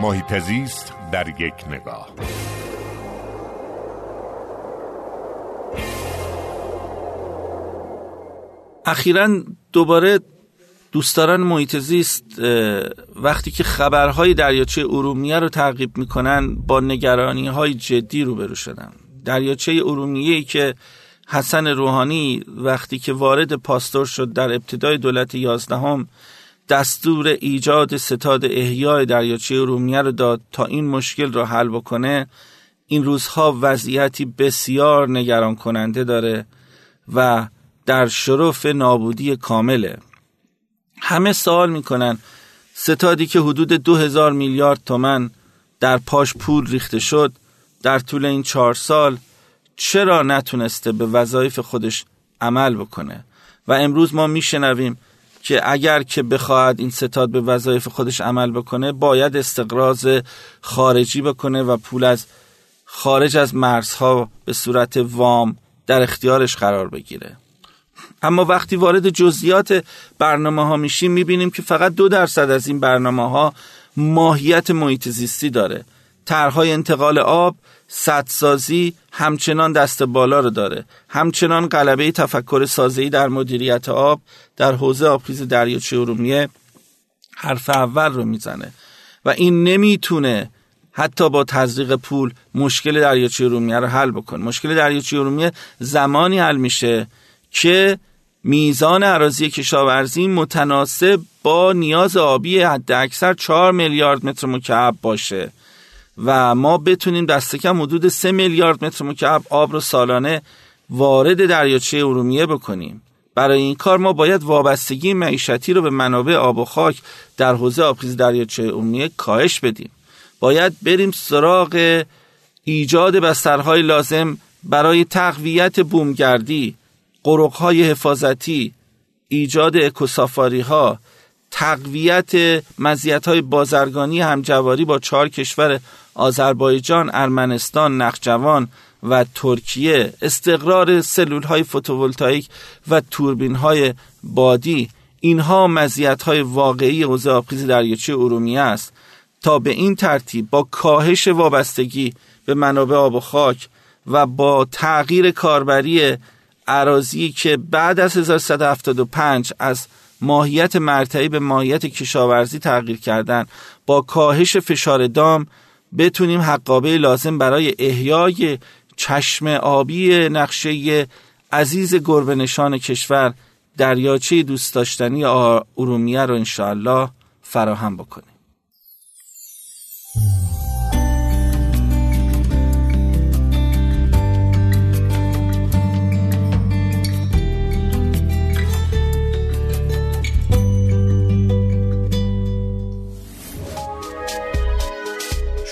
محیط زیست در یک نگاه. اخیرا دوباره دوستداران محیط زیست وقتی که خبرهای دریاچه ارومیه رو تعقیب می‌کنن با نگرانی های جدی روبرو شدن. دریاچه ارومیه که حسن روحانی وقتی که وارد پاستور شد در ابتدای دولت یازدهم دستور ایجاد ستاد احیای دریاچه ارومیه رو داد تا این مشکل را حل بکنه. این روزها وضعیتی بسیار نگران کننده داره و در شرف نابودی کامله. همه سوال می‌کنن ستادی که حدود دو هزار میلیارد تومن در پاش پول ریخته شد در طول این چهار سال چرا نتونسته به وظایف خودش عمل بکنه؟ و امروز ما میشنویم که اگر که بخواهد این ستاد به وظایف خودش عمل بکنه باید استقراض خارجی بکنه و پول از خارج از مرزها به صورت وام در اختیارش قرار بگیره. اما وقتی وارد جزئیات برنامه ها میشیم می‌بینیم که فقط دو درصد از این برنامه ها ماهیت محیط زیستی داره. طرحهای انتقال آب سدسازی همچنان دست بالا رو داره. همچنان غلبه تفکر سازه‌ای در مدیریت آب در حوزه آبخیز دریاچه ارومیه حرف اول رو می‌زنه و این نمی‌تونه حتی با تزریق پول مشکل دریاچه ارومیه رو حل بکنه. مشکل دریاچه ارومیه زمانی حل میشه که میزان عراضی کشاورزی متناسب با نیاز آبی حد اکثر 4 میلیارد متر مکعب باشه. و ما بتونیم دست کم حدود 3 میلیارد متر مکعب آب رو سالانه وارد دریاچه ارومیه بکنیم. برای این کار ما باید وابستگی معیشتی رو به منابع آب و خاک در حوزه آبخیز دریاچه ارومیه کاهش بدیم. باید بریم سراغ ایجاد بسترهای لازم برای تقویت بومگردی قرقهای حفاظتی ایجاد اکوسافاری ها تقویت مزیت های بازرگانی همجواری با چهار کشور آذربایجان، ارمنستان، نخجوان و ترکیه استقرار سلول های فوتوولتایک و توربین های بادی. اینها مزیت های واقعی حوزه آبخیز دریاچه ارومیه است. تا به این ترتیب با کاهش وابستگی به منابع آب و خاک و با تغییر کاربری عراضی که بعد از 1175 از ماهیت مرتعی به ماهیت کشاورزی تغییر کردن. با کاهش فشار دام بتونیم حقابه لازم برای احیای چشم آبی نقشه عزیز گربه نشان کشور دریاچه دوست داشتنی ارومیه رو انشاءالله فراهم بکنیم.